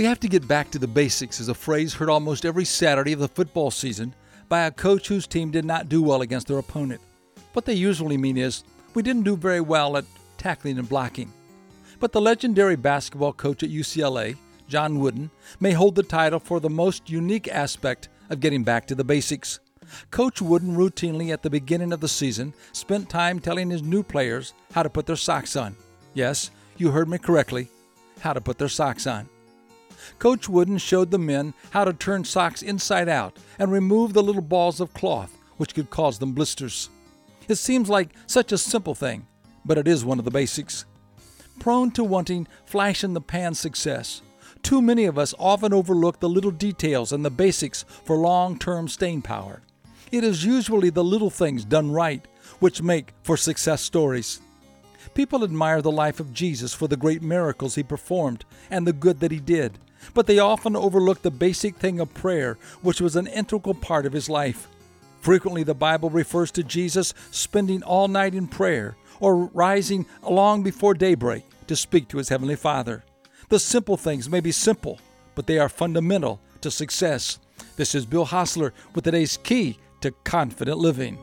We have to get back to the basics is a phrase heard almost every Saturday of the football season by a coach whose team did not do well against their opponent. What they usually mean is, we didn't do very well at tackling and blocking. But the legendary basketball coach at UCLA, John Wooden, may hold the title for the most unique aspect of getting back to the basics. Coach Wooden routinely at the beginning of the season spent time telling his new players how to put their socks on. Yes, you heard me correctly, how to put their socks on. Coach Wooden showed the men how to turn socks inside out and remove the little balls of cloth which could cause them blisters. It seems like such a simple thing, but it is one of the basics. Prone to wanting flash in the pan success, too many of us often overlook the little details and the basics for long term staying power. It is usually the little things done right which make for success stories. People admire the life of Jesus for the great miracles he performed and the good that he did, but they often overlook the basic thing of prayer, which was an integral part of his life. Frequently, the Bible refers to Jesus spending all night in prayer or rising long before daybreak to speak to his Heavenly Father. The simple things may be simple, but they are fundamental to success. This is Bill Hostler with today's key to confident living.